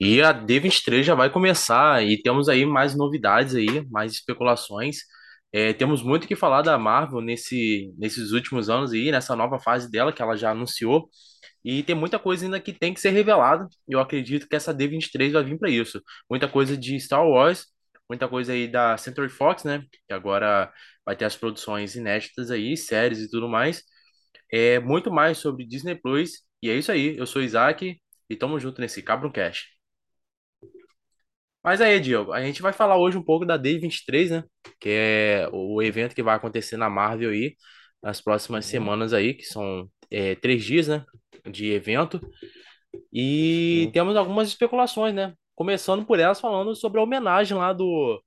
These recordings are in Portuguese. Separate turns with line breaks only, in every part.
E a D23 já vai começar e temos aí mais novidades aí, mais especulações. É, temos muito que falar da Marvel nesse, nesses últimos anos aí, nessa nova fase dela que ela já anunciou. E tem muita coisa ainda que tem que ser revelada. Eu acredito que essa D23 vai vir para isso. Muita coisa de Star Wars, muita coisa aí da Century Fox, né? Que agora vai ter as produções inéditas aí, séries e tudo mais. É muito mais sobre Disney Plus. E é isso aí. Eu sou Isaac e tamo junto nesse Cabron Cash. Mas aí, Diogo, a gente vai falar hoje um pouco da D23, né? Que é o evento que vai acontecer na Marvel aí nas próximas
Uhum,
semanas aí, que são é, três dias, né? De evento. E
sim.
temos algumas especulações, né? Começando por elas falando sobre a homenagem lá do,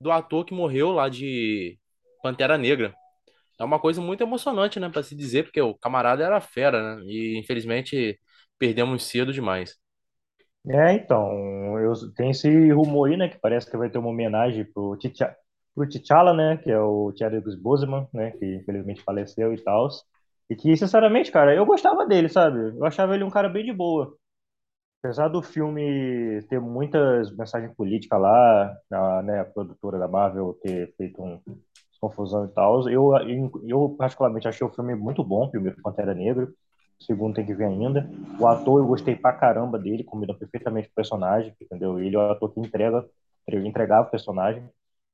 do ator que morreu lá de Pantera Negra. É uma coisa muito emocionante, né? Pra se dizer, porque o camarada era fera, né? E infelizmente perdemos cedo demais.
É, então, eu, tem esse rumor aí, né, que parece que vai ter uma homenagem pro T'Challa, né, que é o Chadwick Boseman, né, que infelizmente faleceu e tal. E que, sinceramente, cara, eu gostava dele, sabe? Eu achava ele um cara bem de boa. Apesar do filme ter muitas mensagens políticas lá, a, né, a produtora da Marvel ter feito um confusão e tal, eu, eu particularmente achei o filme muito bom, primeiro Pantera Negra. O segundo tem que ver ainda. O ator eu gostei pra caramba dele, combina perfeitamente com o personagem, entendeu? Ele é o ator que entrega, entregava o personagem.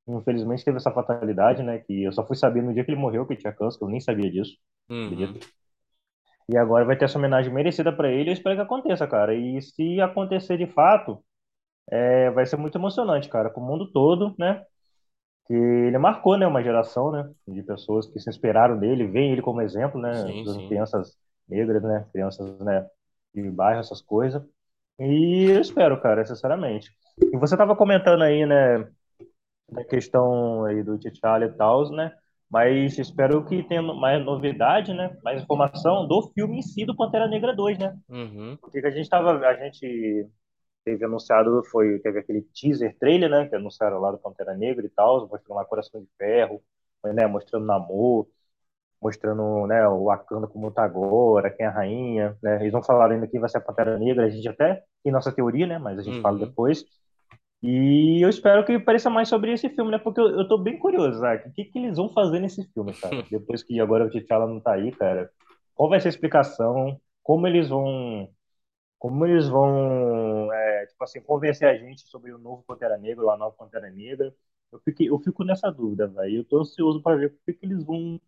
Infelizmente teve essa fatalidade, né? Que eu só fui saber no dia que ele morreu que ele tinha câncer, eu nem sabia disso.
Uhum.
E agora vai ter essa homenagem merecida para ele, eu espero que aconteça, cara. E se acontecer de fato, é, vai ser muito emocionante, cara, com o mundo todo, né? Que ele marcou, né, uma geração, né, de pessoas que se inspiraram nele, veem ele como exemplo, né,
Sim,
das
sim.
crianças negras, né, crianças, né, de bairro, essas coisas. E eu espero, cara, sinceramente. E você estava comentando aí, né, da questão aí do T'Challa e tal, né, mas espero que tenha mais novidade, né, mais informação do filme em si do Pantera Negra 2, né?
Uhum.
Porque a gente tava, a gente teve anunciado, foi, teve aquele teaser trailer, né, que anunciaram lá do Pantera Negra e tal, mostrando lá Coração de Ferro, né, mostrando Namor, mostrando, né, o Wakanda como tá agora, quem é a rainha, né, eles não falaram ainda quem vai ser a Pantera Negra, a gente até tem nossa teoria, né, mas a gente fala
Uhum.
depois, e eu espero que pareça mais sobre esse filme, né, porque eu, eu tô bem curioso, Zac, o que que eles vão fazer nesse filme, cara, depois que agora o T'Challa não tá aí, cara, qual vai ser a explicação, como eles vão como eles vão, é, tipo assim, convencer a gente sobre o novo Pantera Negra, a nova Pantera Negra. Eu fico, eu fico nessa dúvida, velho. Eu tô ansioso para ver o que, que eles vão,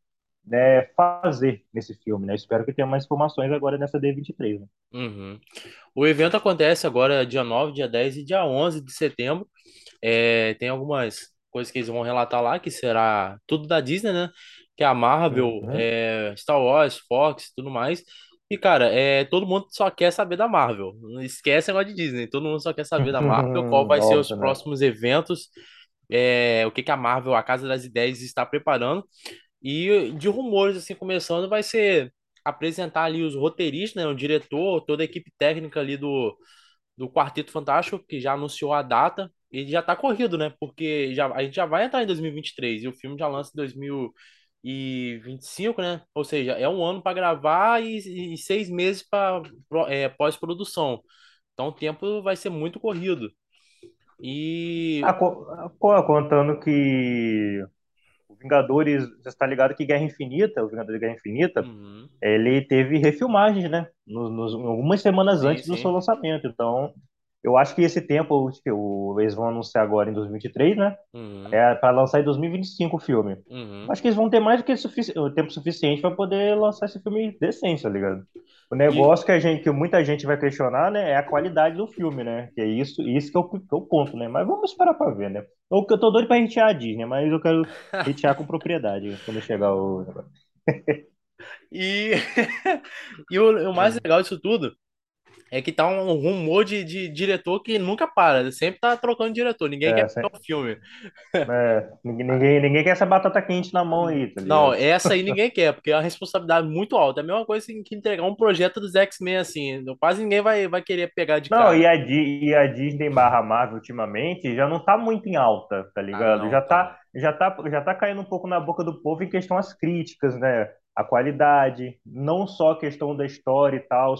né, fazer nesse filme, né? Espero que tenha mais informações agora nessa D23, né?
Uhum. O evento acontece agora dia 9, dia 10 e dia 11 de setembro. É, tem algumas coisas que eles vão relatar lá, que será tudo da Disney, né? Que é a Marvel,
Uhum.
é, Star Wars, Fox e tudo mais. E, cara, é, todo mundo só quer saber da Marvel. Não esquece negócio de Disney. Todo mundo só quer saber da Marvel, qual vai ser os
né?
próximos eventos, é, o que que a Marvel, a Casa das Ideias, está preparando. E de rumores, assim, começando, vai ser apresentar ali os roteiristas, né? O diretor, toda a equipe técnica ali do, do Quarteto Fantástico, que já anunciou a data. E já tá corrido, né? Porque já, a gente já vai entrar em 2023 e o filme já lança em 2025, né? Ou seja, é um ano para gravar e, e seis meses para é, pós-produção. Então o tempo vai ser muito corrido.
Ah,
E.
co- co- contando que Vingadores, você está ligado que Guerra Infinita, o Vingadores Guerra Infinita,
Uhum.
ele teve refilmagens, né? Nos, nos- algumas semanas
Sim,
antes do seu
sim.
lançamento. Então, eu acho que esse tempo, que o, eles vão anunciar agora em 2023, né?
Uhum.
É para lançar em 2025 o filme.
Uhum.
acho que eles vão ter mais do que sufici tempo suficiente para poder lançar esse filme decente, tá ligado? O
E,
negócio que a gente, que muita gente vai questionar, né, é a qualidade do filme, né? Que é isso, isso que é o, que é o ponto, né? Mas vamos esperar para ver, né? Eu, eu tô doido para hatear a Disney, mas eu quero hatear com propriedade quando chegar o.
e, e o, o mais legal disso tudo é que tá um rumor de, de diretor que nunca para, sempre tá trocando diretor, ninguém quer
É,
pegar o filme.
É, ninguém, ninguém, quer essa batata quente na mão aí, tá
Não, essa aí ninguém quer, porque é uma responsabilidade muito alta. É a mesma coisa que entregar um projeto dos X-Men assim. Quase ninguém vai, vai querer pegar de
Não,
cara.
e a, e a Disney barra Marvel ultimamente já não tá muito em alta, tá
Ah,
ligado?
não,
Já
tá não.
tá, já tá, já tá caindo um pouco na boca do povo em questão às críticas, né? A qualidade, não só a questão da história e tal,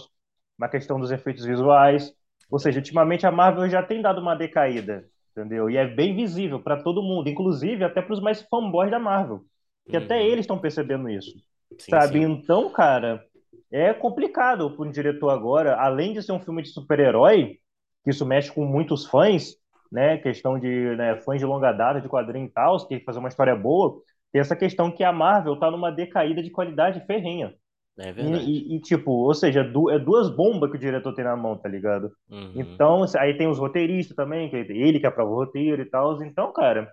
mas a questão dos efeitos visuais. Ou seja, ultimamente a Marvel já tem dado uma decaída, entendeu? E é bem visível para todo mundo, inclusive até para os mais fanboys da Marvel, que até
Uhum.
eles estão percebendo isso,
Sim,
sabe?
sim.
Então, cara, é complicado para um diretor agora, além de ser um filme de super-herói, que isso mexe com muitos fãs, né? Questão de né, fãs de longa data, de quadrinho e tal, que fazer uma história boa. Tem essa questão que a Marvel tá numa decaída de qualidade ferrenha.
É
E,
verdade.
e- e, tipo, ou seja, du- é duas bombas que o diretor tem na mão, tá ligado?
Uhum.
Então, aí tem os roteiristas também, que é ele que aprova o roteiro e tal. Então, cara,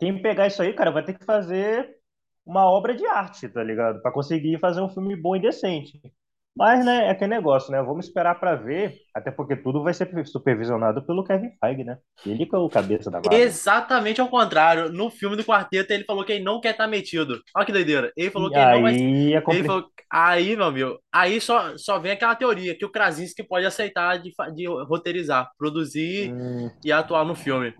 quem pegar isso aí, cara, vai ter que fazer uma obra de arte, tá ligado? Pra conseguir fazer um filme bom e decente. Mas, né, é aquele negócio, né? Vamos esperar pra ver, até porque tudo vai ser supervisionado pelo Kevin Feige, né? Ele que é o cabeça da Marvel.
Exatamente ao contrário. No filme do quarteto, ele falou que ele não quer estar metido. Olha que doideira. Ele falou
E
que ele não vai.
é complicado.
falou. Aí, meu amigo, aí só, só vem aquela teoria que o Krasinski pode aceitar de, de roteirizar, produzir e atuar no filme.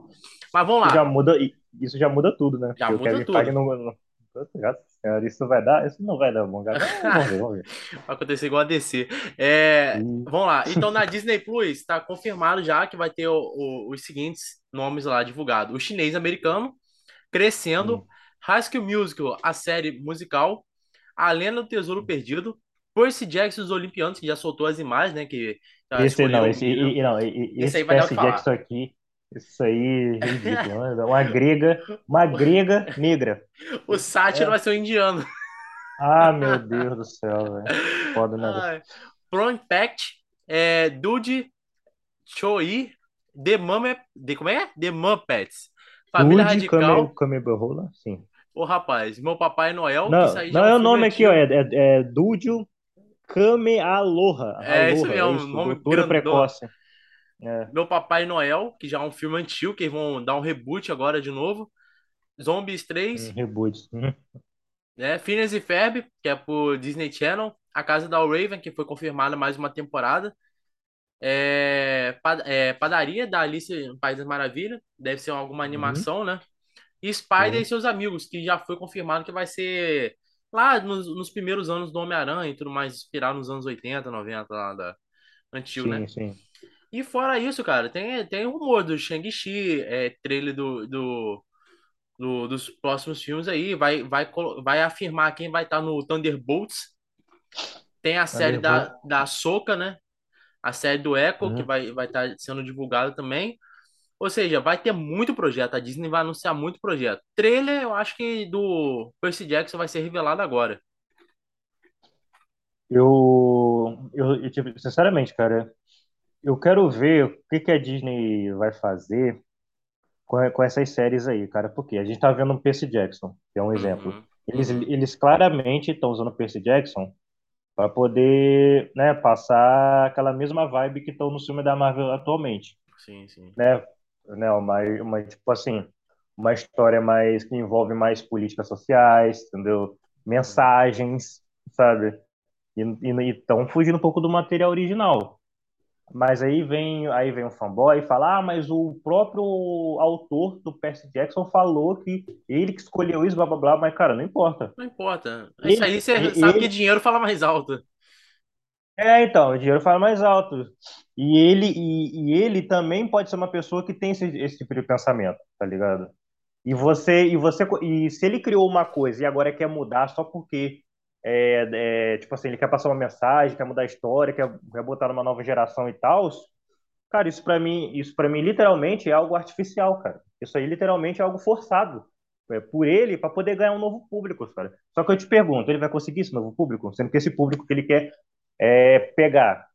Mas vamos
Isso já
lá.
muda, isso já muda tudo, né?
Já
Porque o
muda
Kevin Feige
tudo.
não, não, Nossa Senhora, isso vai dar, isso não vai dar bom. Mas vamos ver, vamos ver.
Vai acontecer igual a DC. É,
E,
vamos lá. Então, na Disney Plus, está confirmado já que vai ter o- o- os seguintes nomes lá divulgados: o chinês americano, Crescendo,
hum,
High School Musical, a série musical, A Lenda do Tesouro Perdido, Percy Jackson e os Olimpianos, que já soltou as imagens, né? Que já
esse não, esse, e, não, e-
Esse aí
esse
vai dar o que
Percy. Jackson aqui, isso aí é ridículo, né? Uma grega, uma grega negra.
O sátiro
É.
vai ser o indiano.
Ah, meu Deus do céu, velho. Foda.
Ai. Pro Impact, é, Dude Choi, The Muppet, de, como é? The Muppets. Família
Dude Kame,
Radical,
Kamehameha, sim.
o rapaz, meu Papai Noel,
Não, não
é um
é o nome aqui, ó, é, é, é Dude Kame Aloha,
É isso
Aloha, é
mesmo,
isso,
nome grandão.
Precoce. É,
Meu Papai Noel, que já é um filme antigo, que eles vão dar um reboot agora de novo. Zombies
um
3,
reboot. Hum,
né? Phineas e Ferb, que é pro Disney Channel. A Casa da Raven, que foi confirmada mais uma temporada. É, é, Padaria, da Alice no País das Maravilhas. Deve ser alguma
Uhum,
animação, né? E Spider e
sim,
seus amigos, que já foi confirmado que vai ser lá nos, nos primeiros anos do Homem-Aranha e tudo mais, inspirado nos anos 80, 90, lá da antigo, né?
sim, sim.
E fora isso, cara, tem, tem rumor do Shang-Chi, é, trailer do, do, do- dos próximos filmes aí, vai, vai, vai afirmar quem vai estar no Thunderbolts. Tem a série da, da Ahsoka, né? A série do Echo, que
Uhum.
vai vai estar sendo divulgada também. Ou seja, vai ter muito projeto. A Disney vai anunciar muito projeto. Trailer, eu acho que do Percy Jackson vai ser revelado agora.
Eu, eu, eu, tipo, sinceramente, cara, eu quero ver o que que a Disney vai fazer com, com essas séries aí, cara, porque a gente tá vendo um Percy Jackson, que é um exemplo.
Uhum,
Eles,
uhum,
eles claramente estão usando o Percy Jackson para poder, né, passar aquela mesma vibe que estão no filme da Marvel atualmente,
sim, sim.
né? Né, uma, uma, tipo assim, uma história mais que envolve mais políticas sociais, entendeu? Mensagens, sabe? E estão fugindo um pouco do material original. Mas aí vem, aí vem um fanboy e fala: Ah, mas o próprio autor do Percy Jackson falou que ele que escolheu isso, blá blá blá. Mas, cara, não importa.
Não importa. Isso aí
Ele,
você sabe que
ele,
dinheiro fala mais alto.
é, então, o dinheiro fala mais alto. E ele, e, e ele também pode ser uma pessoa que tem esse, esse tipo de pensamento, tá ligado? E você, e você, e se ele criou uma coisa e agora quer mudar só porque é, é, tipo assim, ele quer passar uma mensagem, quer mudar a história, quer, quer botar numa nova geração e tal, cara, isso pra mim, isso para mim literalmente é algo artificial, cara. Isso aí literalmente é algo forçado. É, por ele para poder ganhar um novo público, cara. Só que eu te pergunto, ele vai conseguir esse novo público? Sendo que esse público que ele quer é, pegar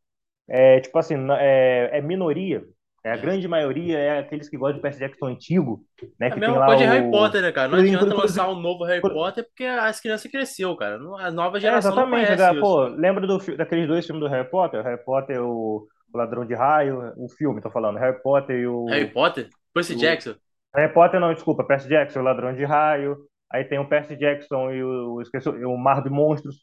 é, tipo assim, é, é minoria. É, a
É.
grande maioria é aqueles que gostam de Percy Jackson antigo, né?
É
Que tem
mesma
lá
coisa de Harry
o.
Potter, né, cara? Não adianta lançar
Inclusive,
um novo Harry Potter porque as crianças cresceu, cara. Não- A nova
é,
geração não
exatamente,
conhece
cara. Pô, lembra do, daqueles dois filmes do Harry Potter? Harry Potter, o, o Ladrão de Raio, o filme, tô falando. Harry Potter e
Harry
o,
Potter? Percy
o.
Jackson?
Harry Potter, não, desculpa, Percy Jackson, o Ladrão de Raio. Aí tem o Percy Jackson e o. Esqueci, o o Mar de Monstros.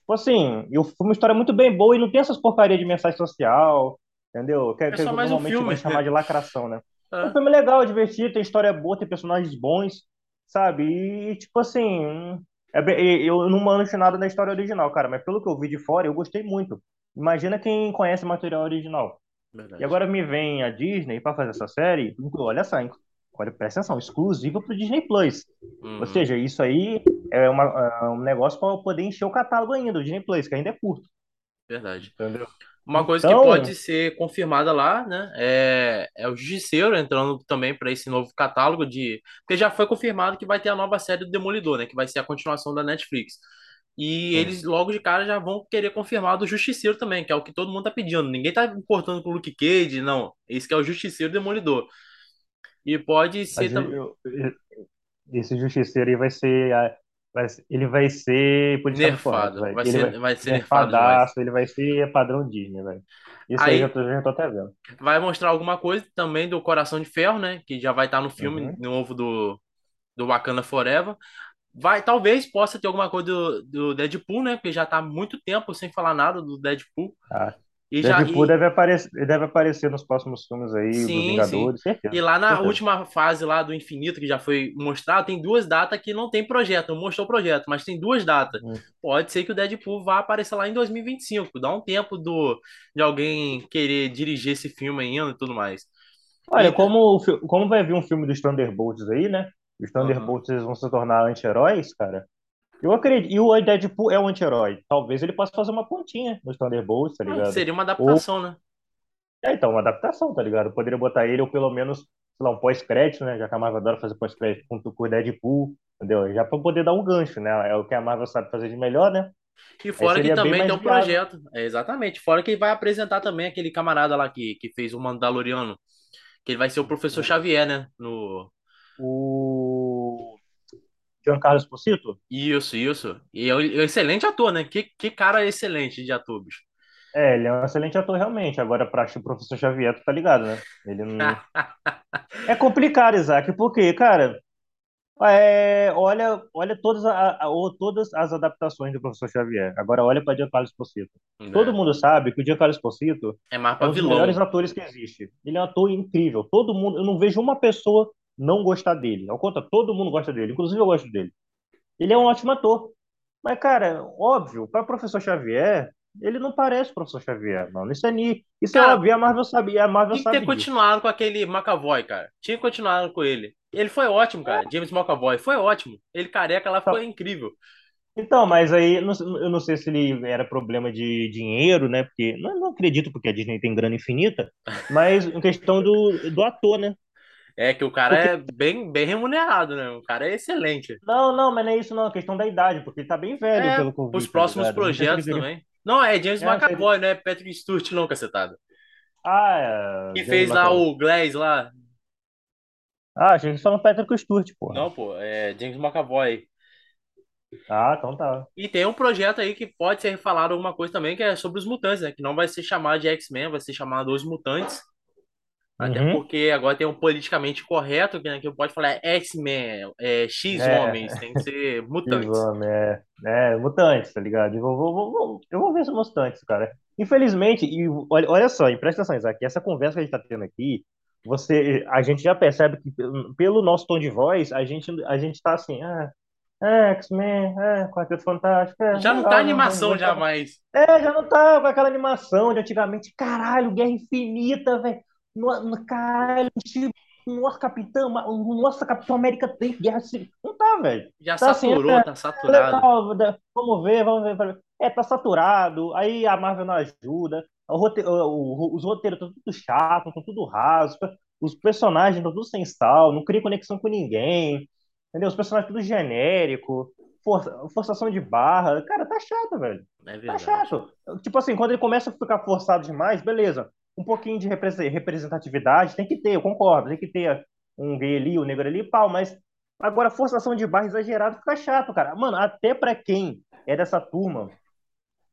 Tipo assim, e o- foi uma história muito bem boa e não tem essas porcaria de mensagem social, entendeu? Que,
É
que
um
normalmente
filme.
vão chamar de lacração, né? É um filme legal, divertido, tem história boa, tem personagens bons, sabe? E, tipo assim, é bem- e- eu não manjo nada da história original, cara, mas pelo que eu vi de fora, eu gostei muito. Imagina quem conhece o material original. E
Verdade.
agora me vem a Disney para fazer essa série, olha só, hein? olha, presta atenção, exclusiva para o Disney Plus. Ou
Uhum.
seja, isso aí é, uma, é um negócio para poder encher o catálogo ainda, o Disney Plus, que ainda é curto,
Verdade.
entendeu?
Uma coisa que
Então,
pode ser confirmada lá, né, é, é o Justiceiro entrando também para esse novo catálogo de. Porque já foi confirmado que vai ter a nova série do Demolidor, né, que vai ser a continuação da Netflix. E
sim,
eles logo de cara já vão querer confirmar do Justiceiro também, que é o que todo mundo tá pedindo. Ninguém tá importando com o Luke Cage, não. Esse que é o Justiceiro Demolidor. E pode ser também
esse justiceiro aí vai ser, a- vai ser- ele vai ser politicamente
nerfado. Vai
Ele vai
ser, vai ser
nerfadaço, ele vai ser padrão Disney, velho. Isso aí
Aí
tô, já tô até vendo.
vai mostrar alguma coisa também do Coração de Ferro, né? Que já vai estar no filme
Uhum.
novo do, do Wakanda Forever. Vai, talvez possa ter alguma coisa do, do Deadpool, né? Porque já tá há muito tempo sem falar nada do Deadpool.
Tá.
E já,
Deadpool
e,
deve aparecer, deve aparecer nos próximos filmes aí dos
sim, sim.
Vingadores, certeza,
E lá na
certeza.
última fase lá do Infinito, que já foi mostrado, tem duas datas que não tem projeto, não mostrou projeto, mas tem duas datas.
Hum.
Pode ser que o Deadpool vá aparecer lá em 2025, dá um tempo do, de alguém querer dirigir esse filme ainda e tudo mais.
Olha,
E,
como, como vai vir um filme dos Thunderbolts aí, né? Os. Thunderbolts eles vão se tornar anti-heróis, cara. Eu acredito. E o Deadpool é um anti-herói. Talvez ele possa fazer uma pontinha nos Thunderbolts, tá
Ah,
ligado?
seria uma
Ou,
adaptação, né?
é, então, uma adaptação, tá ligado? Eu poderia botar ele, ou pelo menos, sei lá, um pós-crédito, né? Já que a Marvel adora fazer pós-crédito junto com o Deadpool, entendeu? Já pra poder dar um gancho, né? É o que a Marvel sabe fazer de melhor, né?
E fora que também tem um projeto. É, exatamente. Fora que vai apresentar também aquele camarada lá que, que fez o Mandaloriano. Que ele vai ser o professor
O,
Xavier, né? No...
o Giancarlo Esposito?
Isso, isso. E é um é um excelente ator, né? Que, que cara excelente de ator, bicho.
É, ele é um excelente ator, realmente. Agora, pra o professor Xavier, tu tá ligado, né? Ele não. É complicado, Isaac, porque, cara, é, olha, olha todas, a, a- todas as adaptações do professor Xavier. Agora, olha para Giancarlo Esposito. Todo
É,
mundo sabe que o Giancarlo Esposito
é
é um dos melhores
vilão.
atores que existe. Ele é um ator incrível. Todo mundo, eu não vejo uma pessoa não gostar dele. Ao contrário, todo mundo gosta dele. Inclusive, eu gosto dele. Ele é um ótimo ator. Mas, cara, óbvio, para o professor Xavier, ele não parece o professor Xavier, mano. Isso é, ni- isso é
Cara,
óbvio, e a Marvel sabe, e a Marvel
tinha que ter
disso.
continuado com aquele McAvoy, cara. Tinha que continuar com ele. Ele foi ótimo, cara. James McAvoy foi ótimo. Ele careca lá ficou
Então,
incrível.
então, mas aí não- eu não sei se ele era problema de dinheiro, né? Porque não, não acredito porque a Disney tem grana infinita, mas em questão do, do ator, né?
É que o cara
Porque
é bem, bem remunerado, né? O cara é excelente.
não, não, mas não é isso não, é questão da idade, porque ele tá bem velho,
É,
pelo que eu
os
tá
próximos?
Não ele
projetos
queria.
também. Não, é James
É, se ele...
McAvoy, né? Patrick Stewart, não, cacetada.
Ah,
Que
é, James
fez lá
McAvoy.
o Glass lá.
Ah, achei que você falando Patrick Stewart, porra.
Não, pô, é James McAvoy.
Ah, então tá.
E tem um projeto aí que pode ser falado alguma coisa também, que é sobre os mutantes, né? Que não vai ser chamado de X-Men, vai ser chamado Os Mutantes. Até
Uhum.
porque agora tem um politicamente correto, que, né, que pode falar é X-Men, é X-Homens,
É,
tem que ser mutantes.
É, é, mutantes, tá ligado? Eu vou, vou, vou, eu vou ver se mutantes, cara. Infelizmente, e olha, olha só, e presta atenção, Isaac, essa conversa que a gente tá tendo aqui, você, a gente já percebe que pelo, nosso tom de voz, a gente, a gente tá assim, ah, é, X-Men, é, Quarteto Fantástico, é,
Já não tá
né?
Animação
vamos
já
chamar.
mais.
É, já não tá com aquela animação de antigamente, caralho, Guerra Infinita, velho. No, caralho, tipo, nossa, Capitão, Ma- nossa, Capitão América tem Guerra Civil. Não tá, velho.
Já
Tá assim,
saturou, tá
é
saturado.
legal, da- vamos ver, vamos ver. É, tá saturado, aí a Marvel não ajuda, o rote- o- o- os roteiros estão tudo chato, estão tudo raso, os personagens estão tudo sem sal, não cria conexão com ninguém, entendeu? Os personagens tudo genérico, força- forçação de barra, cara, tá chato, velho.
É
Tá chato. Tipo assim, quando ele começa a ficar forçado demais, beleza. Um pouquinho de repre- representatividade tem que ter, eu concordo, tem que ter um gay ali, um negro ali, pau, mas agora forçação de barra exagerado fica chato, cara. Mano, até pra quem é dessa turma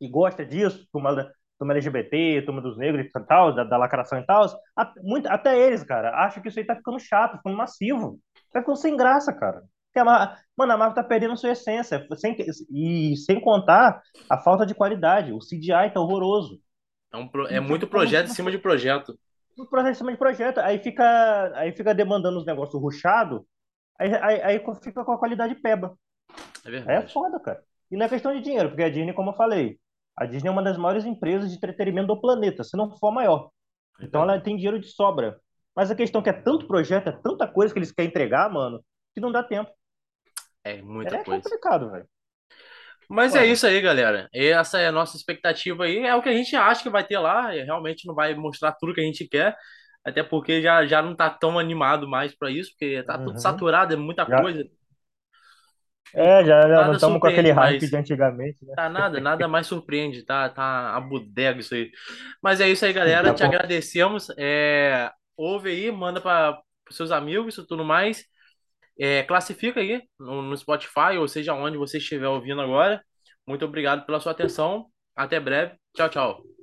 e gosta disso, turma, turma LGBT, turma dos negros e tal, da, da lacração e tal, muito, até eles, cara, acham que isso aí tá ficando chato, ficando massivo. Tá ficando sem graça, cara. A Mano, a Marvel tá perdendo sua essência. Sem, e sem contar a falta de qualidade. O CGI tá horroroso.
É, um pro- é
tinha
muito
como,
projeto em cima de projeto.
um projeto em cima de projeto. Aí fica, aí fica demandando os negócios ruxados. Aí, aí, aí fica com a qualidade peba.
É
Aí é
verdade.
foda, cara. E não é questão de dinheiro, porque a Disney, como eu falei, a Disney é uma das maiores empresas de entretenimento do planeta, se não for a maior.
É
Então ela tem dinheiro de sobra. Mas a questão é que é tanto projeto, é tanta coisa que eles querem entregar, mano, que não dá tempo.
É muita
É
coisa.
complicado, velho.
Mas é isso aí, galera. Essa é a nossa expectativa aí. É o que a gente acha que vai ter lá. E realmente não vai mostrar tudo que a gente quer. Até porque já, já não tá tão animado mais para isso, porque tá tudo
Uhum.
saturado, é muita
Já,
coisa.
é, já, já não estamos com aquele hype
mais.
de antigamente, né?
Tá nada, nada mais surpreende, tá, tá a bodega isso aí. Mas é isso aí, galera.
Já
Te
com...
agradecemos. É, ouve aí, manda para seus amigos e tudo mais. É, classifica aí no, no Spotify, ou seja, onde você estiver ouvindo agora. Muito obrigado pela sua atenção. Até breve. Tchau, tchau.